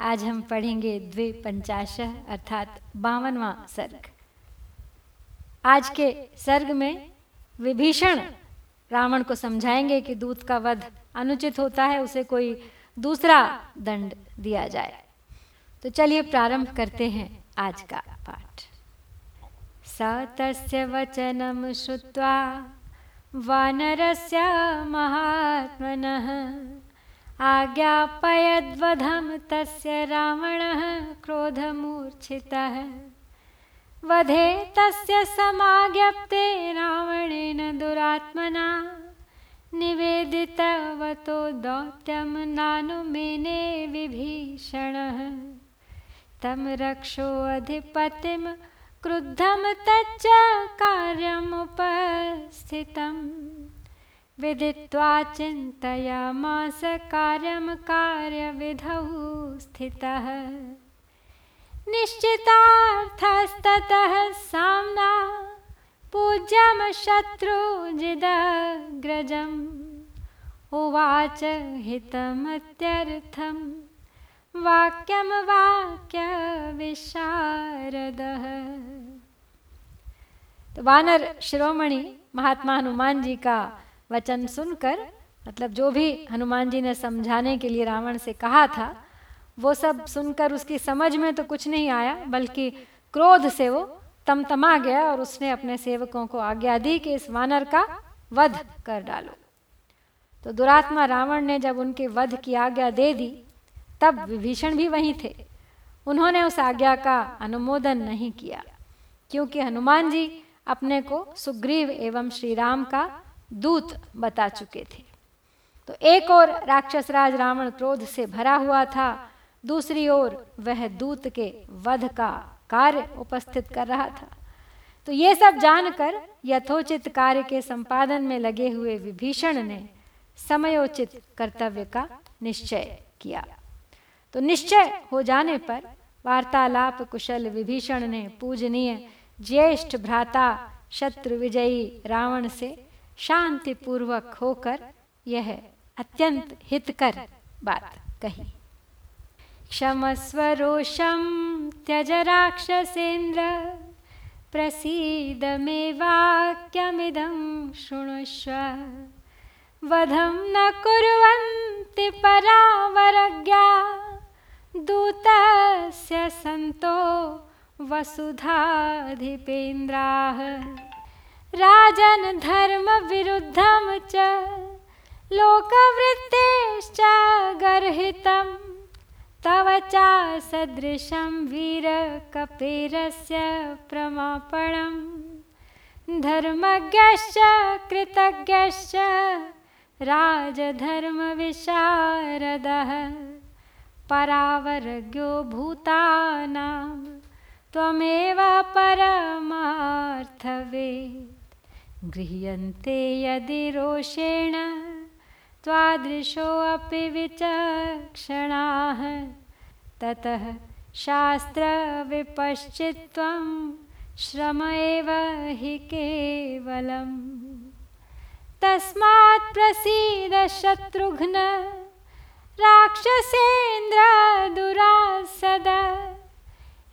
आज हम पढ़ेंगे द्विपंचाश अर्थात बावनवा सर्ग। आज के सर्ग में विभीषण रावण को समझाएँगे कि दूत का वध अनुचित होता है, उसे कोई दूसरा दंड दिया जाए। तो चलिए प्रारंभ करते हैं आज का पाठ। स तस्य वचनम श्रुत्वा वानरस्य महात्मनः आज्ञापयद्वधं तस्य रावणः क्रोधमूर्छितः। वधे तस्य समाज्ञप्ते रावणेन दुरात्मना। निवेदितवतो दौत्यं नानुमेने विभीषणः। तं रक्षोऽधिपतिं क्रुद्धं तच्च कार्यमुपस्थितं विदित्वा चिन्तयामास कार्यं कार्यविधौ स्थितः। निश्चितार्थस्ततः साम्ना पूज्यं शत्रुजिदग्रजम्। उवाच हितमत्यर्थं वाक्यं वाक्यविशारदः। तो वानर शिरोमणि महात्मा हनुमान जी का वचन सुनकर मतलब जो भी हनुमान जी ने समझाने के लिए रावण से कहा था, वो सब सुनकर उसकी समझ में तो कुछ नहीं आया, बल्कि क्रोध से वो तमतमा गया और उसने अपने सेवकों को आज्ञा दी कि इस वानर का वध कर डालो। तो दुरात्मा रावण ने जब उनके वध की आज्ञा दे दी, तब विभीषण भी वहीं थे। उन्होंने उस आज्ञा का अनुमोदन नहीं किया, क्योंकि हनुमान जी अपने को सुग्रीव एवं श्री राम का दूत बता चुके थे। तो एक और राक्षस राज रावण क्रोध से भरा हुआ था, दूसरी ओर वह दूत के वध का कार्य उपस्थित कर रहा था। तो ये सब जानकर यथोचित कार्य के संपादन में लगे हुए विभीषण ने समयोचित कर्तव्य का निश्चय किया। तो निश्चय हो जाने पर वार्तालाप कुशल विभीषण ने पूजनीय ज्येष्ठ भ्राता शत्रु विजयी रावण से शांतिपूर्वक होकर यह अत्यंत हितकर बात कही। क्षमस्वरोषं त्यज राक्षसेन्द्र प्रसीद मे वाक्यमिदं शृणुष्व। वधं न कुर्वन्ति परावरज्ञा, दूतस्य सन्तो वसुधाधिपेन्द्राः। राजनधर्मविरुद्धं च लोकवृत्तेश्च गर्हितम्। तव चा सदृशं वीरकपेरस्य प्रमापणं धर्मज्ञश्च कृतज्ञश्च राजधर्मविशारदः। परावरज्ञो भूतानां त्वमेव परमार्थवेत् गृह्यन्ते यदि रोषेण त्वादृशोऽपि विचक्षणाः, ततः शास्त्रविपश्चित्त्वं श्रम एव हि केवलम्। तस्मात् प्रसीद शत्रुघ्न राक्षसेन्द्रदुरासद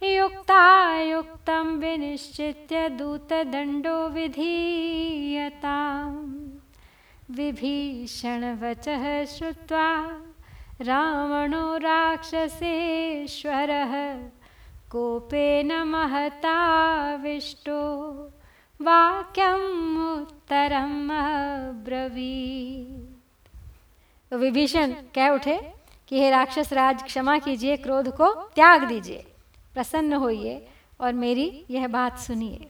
युक्तायुक्तं विनिश्चित्य दूतदण्डो विधीयताम् विभीषणवचः श्रुत्वा, रावणो राक्षसेश्वरः, कोपेन महताविष्टो। वाक्यम उत्तरम ब्रवीत तो विभीषण कह उठे कि हे राक्षस राज, क्षमा कीजिए, क्रोध को त्याग दीजिए। प्रसन्न होइए और मेरी यह बात सुनिए।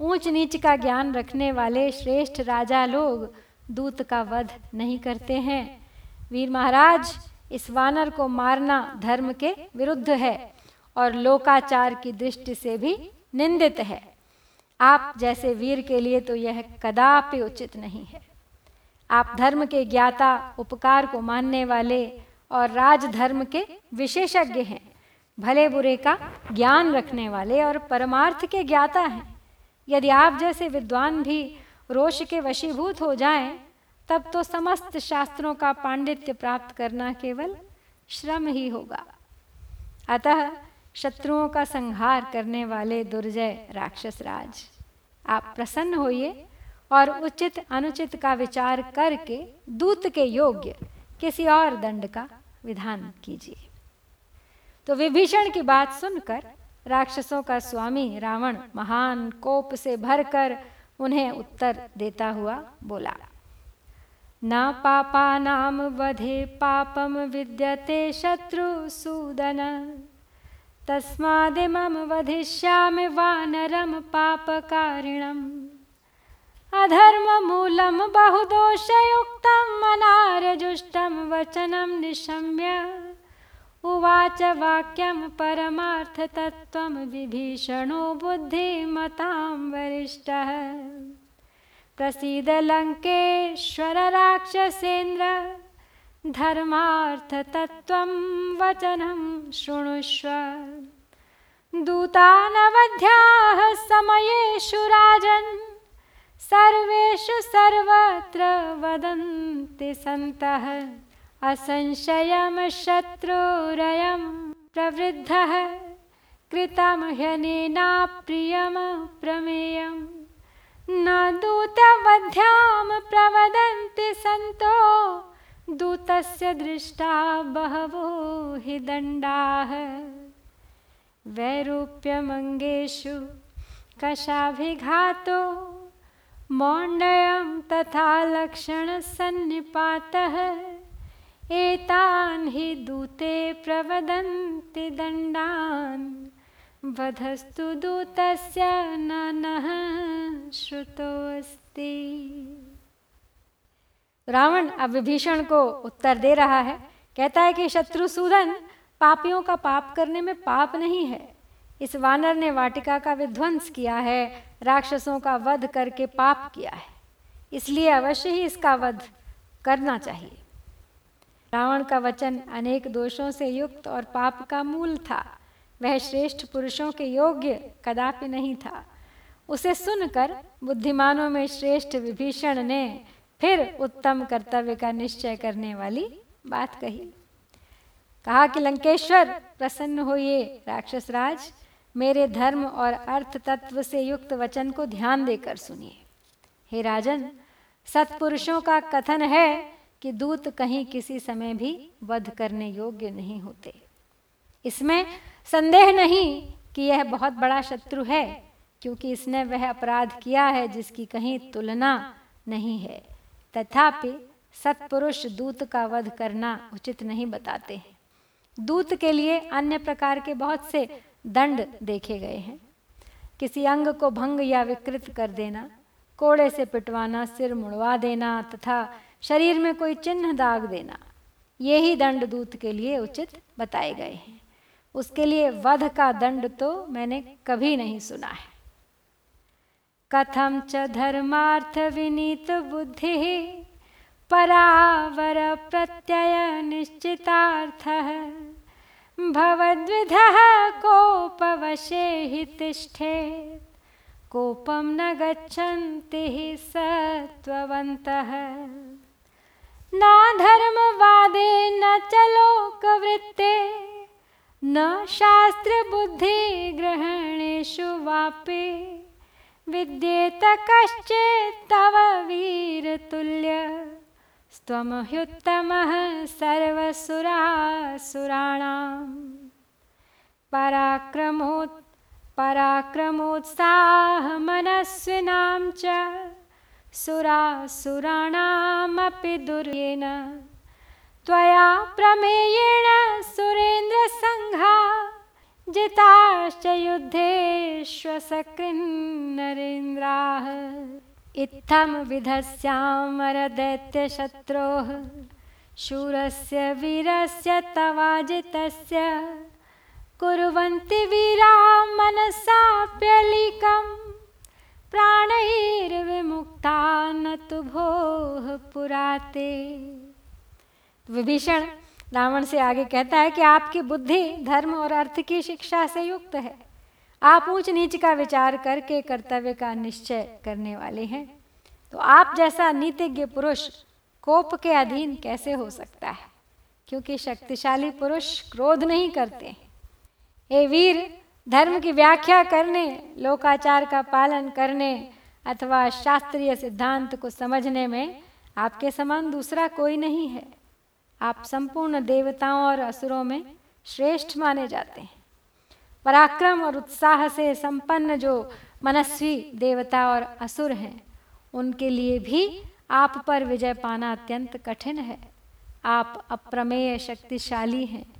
ऊंच नीच का ज्ञान रखने वाले श्रेष्ठ राजा लोग दूत का वध नहीं करते हैं। वीर महाराज, इस वानर को मारना धर्म के विरुद्ध है और लोकाचार की दृष्टि से भी निंदित है। आप जैसे वीर के लिए तो यह कदापि उचित नहीं है। आप धर्म के ज्ञाता, उपकार को मानने वाले और राजधर्म के विशेषज्ञ हैं। भले बुरे का ज्ञान रखने वाले और परमार्थ के ज्ञाता हैं। यदि आप जैसे विद्वान भी रोष के वशीभूत हो जाएँ, तब तो समस्त शास्त्रों का पांडित्य प्राप्त करना केवल श्रम ही होगा। अतः शत्रुओं का संहार करने वाले दुर्जय राक्षस राज आप प्रसन्न होइए और उचित अनुचित का विचार करके दूत के योग्य किसी और दंड का विधान कीजिए। तो विभीषण की बात सुनकर राक्षसों का स्वामी रावण महान कोप से भरकर उन्हें उत्तर देता हुआ बोला, न पापा नाम वधे पापम विद्यते शत्रु सूदन। तस्मादिमम वधिष्यामि वानरम पापकारिणम्। अधर्ममूलं बहुदोषयुक्तं मनारजुष्टं वचनं निशम्य। उवाच वाक्यं परमार्थतत्त्वं विभीषणो बुद्धिमतां वरिष्ठः। प्रसीद लङ्केश्वर राक्षसेन्द्र धर्मार्थतत्त्वं वचनं शृणुष्व। दूतानवध्याः समयेषु राजन्, सर्वेषु सर्वत्र वदन्ति सन्तः। असंशयं शत्रुरयं प्रवृद्धः कृतं ह्यनेनाप्रियं प्रमेयं न दूतवध्यां प्रवदन्ति सन्तो, दूतस्य दृष्टा बहवो हि दण्डाः। वैरूप्यमङ्गेषु कषाभिघातो मौण्डयं तथा लक्षणसन्निपातः। एतान् हि दूते प्रवदन्ति दण्डान्। वधस्तु दूतस्य नः श्रुतोऽस्ति। रावण अब विभीषण को उत्तर दे रहा है। कहता है कि शत्रुसूदन पापियों का पाप करने में पाप नहीं है। इस वानर ने वाटिका का विध्वंस किया है, राक्षसों का वध करके पाप किया है। इसलिए अवश्य ही इसका वध करना चाहिए। रावण का वचन अनेक दोषों से युक्त और पाप का मूल था। वह श्रेष्ठ पुरुषों के योग्य कदापि नहीं था। उसे सुनकर बुद्धिमानों में श्रेष्ठ विभीषण ने फिर उत्तम कर्तव्य का निश्चय करने वाली बात कही। कहा कि, लंकेश्वर, प्रसन्न होइए, राक्षस राज। मेरे धर्म और अर्थ तत्व से युक्त वचन को ध्यान देकर सुनिए। हे राजन, सत्पुरुषों का कथन है कि दूत कहीं किसी समय भी वध करने योग्य नहीं होते। इसमें संदेह नहीं कि यह बहुत बड़ा शत्रु है, क्योंकि इसने वह अपराध किया है जिसकी कहीं तुलना नहीं है। तथापि सत्पुरुष दूत का वध करना उचित नहीं बताते हैं। दूत के लिए अन्य प्रकार के बहुत से दंड देखे गए हैं। किसी अंग को भंग या विकृत कर देना, कोड़े से पिटवाना, सिर मुड़वा देना तथा शरीर में कोई चिन्ह दाग देना। ये ही दंड दूत के लिए उचित बताए गए हैं। उसके लिए वध का दंड तो मैंने कभी नहीं सुना है। कथम च धर्मार्थ विनीत बुद्धि, परावर प्रत्यय निश्चितार्थ, भवद्विध कोपवशे हि तिष्ठे कोपम न गच्छन्ति सत्ववन्तः न धर्मवादे न चलोकवृत्ते न शास्त्रबुद्धिग्रहणेषु वापे। विद्येत कश्चित् तव वीरतुल्य स्त्वमह्युत्तमः सर्वसुरासुराणां पराक्रमोत् पराक्रमोत्साहमनस्विनां च सुरासुराणामपि दुर्येन त्वया प्रमेयेण सुरेन्द्रसङ्घा जिताश्च युद्धेष्वसकृन्नरेन्द्राः इत्थं विधस्यामरदैत्यशत्रोः शूरस्य वीरस्य तवाजितस्य। कुर्वन्ति वीरा मनसाप्यलिकं प्राणैर्विमुक्ता न तु भोः पुराते विभीषण रावण से आगे कहता है कि आपकी बुद्धि, धर्म और अर्थ की शिक्षा से युक्त है। आप ऊंच नीच का विचार करके कर्तव्य का निश्चय करने वाले हैं। तो आप जैसा नीतिज्ञ पुरुष कोप के अधीन कैसे हो सकता है? क्योंकि शक्तिशाली पुरुष क्रोध नहीं करते हे। वीर धर्म की व्याख्या करने, लोकाचार का पालन करने अथवा शास्त्रीय सिद्धांत को समझने में आपके समान दूसरा कोई नहीं है। आप संपूर्ण देवताओं और असुरों में श्रेष्ठ माने जाते हैं। पराक्रम और उत्साह से संपन्न जो मनस्वी देवता और असुर हैं, उनके लिए भी आप पर विजय पाना अत्यंत कठिन है। आप अप्रमेय शक्तिशाली हैं।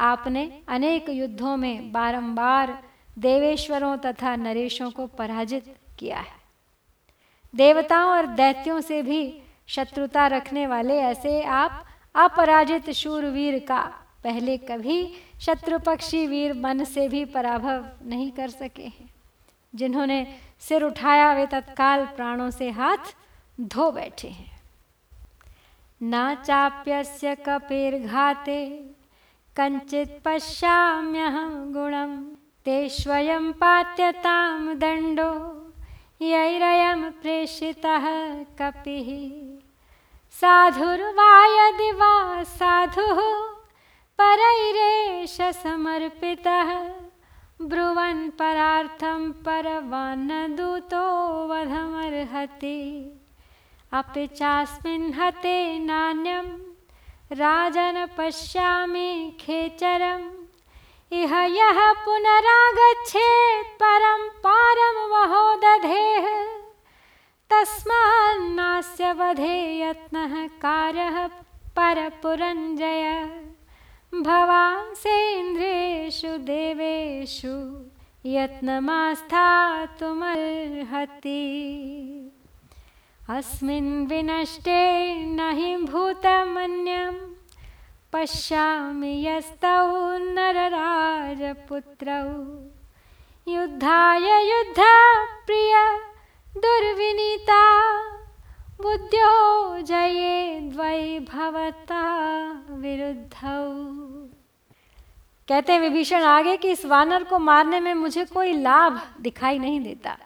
आपने अनेक युद्धों में बारंबार देवेश्वरों तथा नरेशों को पराजित किया है। देवताओं और दैत्यों से भी शत्रुता रखने वाले ऐसे आप अपराजित शूरवीर का पहले कभी शत्रुपक्षी वीर मन से भी पराभव नहीं कर सके हैं। जिन्होंने सिर उठाया, वे तत्काल प्राणों से हाथ धो बैठे हैं। ना चाप्यस्य कपेर्घाते कंचित पश्याम्यहं गुणम ते स्वयं पात्यताम दंडो यैरयं प्रेषितः कपिः। साधुर्वा यदि वा साधुः परैरेष समर्पितः, ब्रुवन् परार्थं परवान्नदूतो वधमर्हति। अपि चास्मिन् हते नान्यं राजन् पश्यामि खेचरम्। इह यः पुनरागच्छेत् परं पारं महोदधेः। तस्मान्नास्य वधे यत्नः कारः परपुरञ्जय। भवांसेन्द्रेषु देवेषु यत्नमास्थातुमर्हति। अस्मिन् विनष्टे न हि भूतमन्यं, पश्यामि यस्तौ नरराजपुत्रौ। युद्धाय युद्धप्रिय दुर्विनीता, बुद्ध्यो जये द्वै भवता विरुद्ध। कहते विभीषण, आगे कि इस वानर को मारने में मुझे कोई लाभ दिखाई नहीं देता।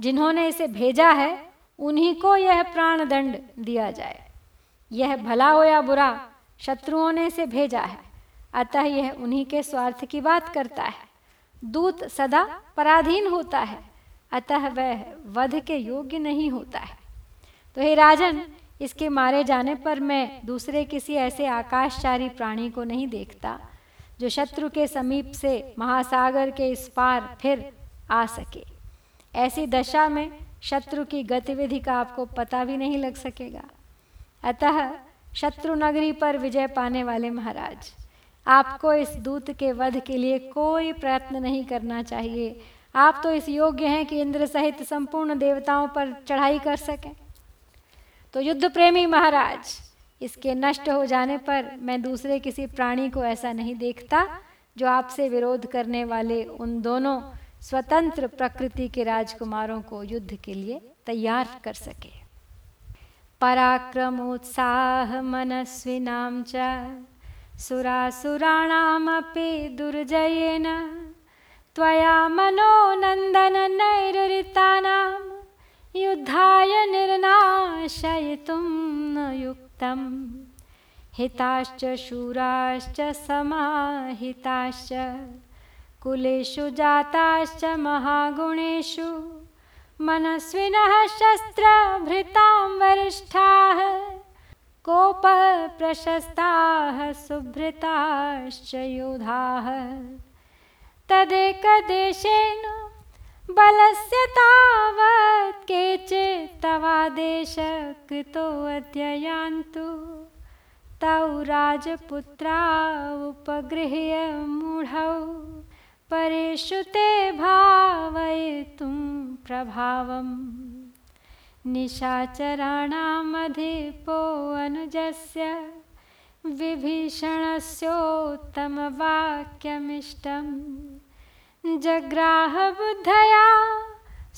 जिन्होंने इसे भेजा है उन्हीं को यह प्राण दंड दिया जाए। यह भला हो या बुरा, शत्रुओं ने इसे भेजा है। अतः यह उन्हीं के स्वार्थ की बात करता है। दूत सदा पराधीन होता है, अतः वह वध के योग्य नहीं होता है। तो हे राजन, इसके मारे जाने पर मैं दूसरे किसी ऐसे आकाशचारी प्राणी को नहीं देखता, जो शत्रु के समीप से महासागर के इस पार फिर आ सके। ऐसी दशा में शत्रु की गतिविधि का आपको पता भी नहीं लग सकेगा। अतः शत्रु नगरी पर विजय पाने वाले महाराज, आपको इस दूत के वध के लिए कोई प्रयत्न नहीं करना चाहिए। आप तो इस योग्य हैं कि इंद्र सहित संपूर्ण देवताओं पर चढ़ाई कर सकें। तो युद्ध प्रेमी महाराज, इसके नष्ट हो जाने पर मैं दूसरे किसी प्राणी को ऐसा नहीं देखता जो आपसे विरोध करने वाले उन दोनों स्वतंत्र प्रकृति के राजकुमारों को युद्ध के लिए तैयार कर सके। पराक्रमोत्साह मनस्विनाम च सुरासुराणामपि दुर्जयेन, त्वया मनोनन्दननैरृतानां युद्धाय निर्नाशयितुं न युक्तं हिताश्च शूराश्च समाहिताश्च कुलेषु जाताश्च महागुणेषु। मनस्विनः शस्त्रभृतां वरिष्ठाः। कोपप्रशस्ताः सुभृताश्च योधाः। तदेकदेशेन बलस्य तावत् केचित् तौ राजपुत्रा उपगृह्य मूढौ। परेषु ते भावयितुं प्रभावम्। निशाचराणामधिपोऽनुजस्य विभीषणस्योत्तमवाक्यमिष्टम्। जग्राहबुद्धया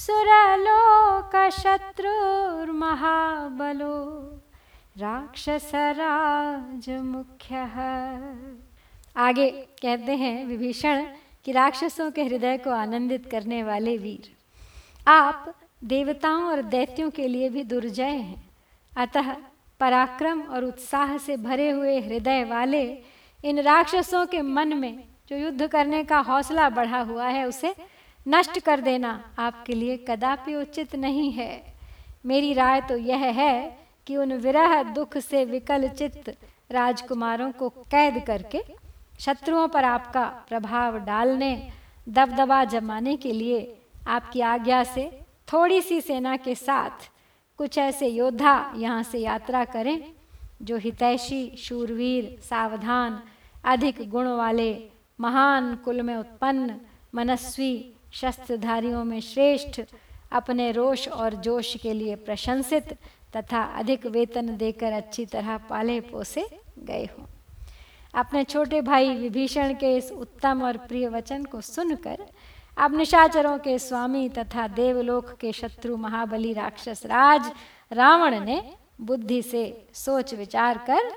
सुरलोकशत्रुर्महाबलो राक्षसराज मुख्य आगे कहते हैं विभीषण कि राक्षसों के हृदय को आनंदित करने वाले वीर। आप देवताओं और दैत्यों के लिए भी दुर्जय हैं। अतः पराक्रम और उत्साह से भरे हुए हृदय वाले इन राक्षसों के मन में जो युद्ध करने का हौसला बढ़ा हुआ है, उसे नष्ट कर देना आपके लिए कदापि उचित नहीं है। मेरी राय तो यह है कि उन विरह दुख से विकल चित्त राजकुमारों को कैद करके शत्रुओं पर आपका प्रभाव डालने, दबदबा जमाने के लिए आपकी आज्ञा से थोड़ी सी सेना के साथ कुछ ऐसे योद्धा यहाँ से यात्रा करें, जो हितैषी, शूरवीर, सावधान, अधिक गुण वाले, महान कुल में उत्पन्न, मनस्वी, शस्त्रधारियों में श्रेष्ठ, अपने रोष और जोश के लिए प्रशंसित तथा अधिक वेतन देकर अच्छी तरह पाले पोसे गए हों। अपने छोटे भाई विभीषण के इस उत्तम और प्रिय वचन को सुनकर अब निशाचरों के स्वामी तथा देवलोक के शत्रु महाबली राक्षस राज रावण ने बुद्धि से सोच विचार कर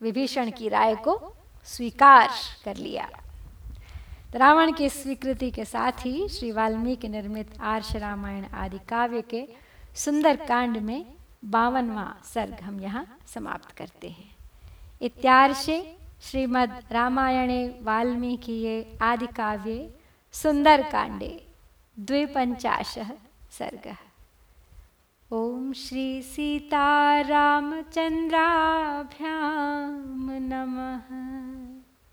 विभीषण की राय को स्वीकार कर लिया। तो रावण की स्वीकृति के साथ ही श्री वाल्मीकि निर्मित आर्ष रामायण आदि काव्य के सुंदर कांड में बावनवा सर्ग हम यहाँ समाप्त करते हैं। इत्यार्षे श्रीमद् रामायणे वाल्मीकिये आदि सुन्दरकाण्डे द्विपञ्चाशः सर्गः। ॐ श्री सीतारामचन्द्राभ्यां नमः।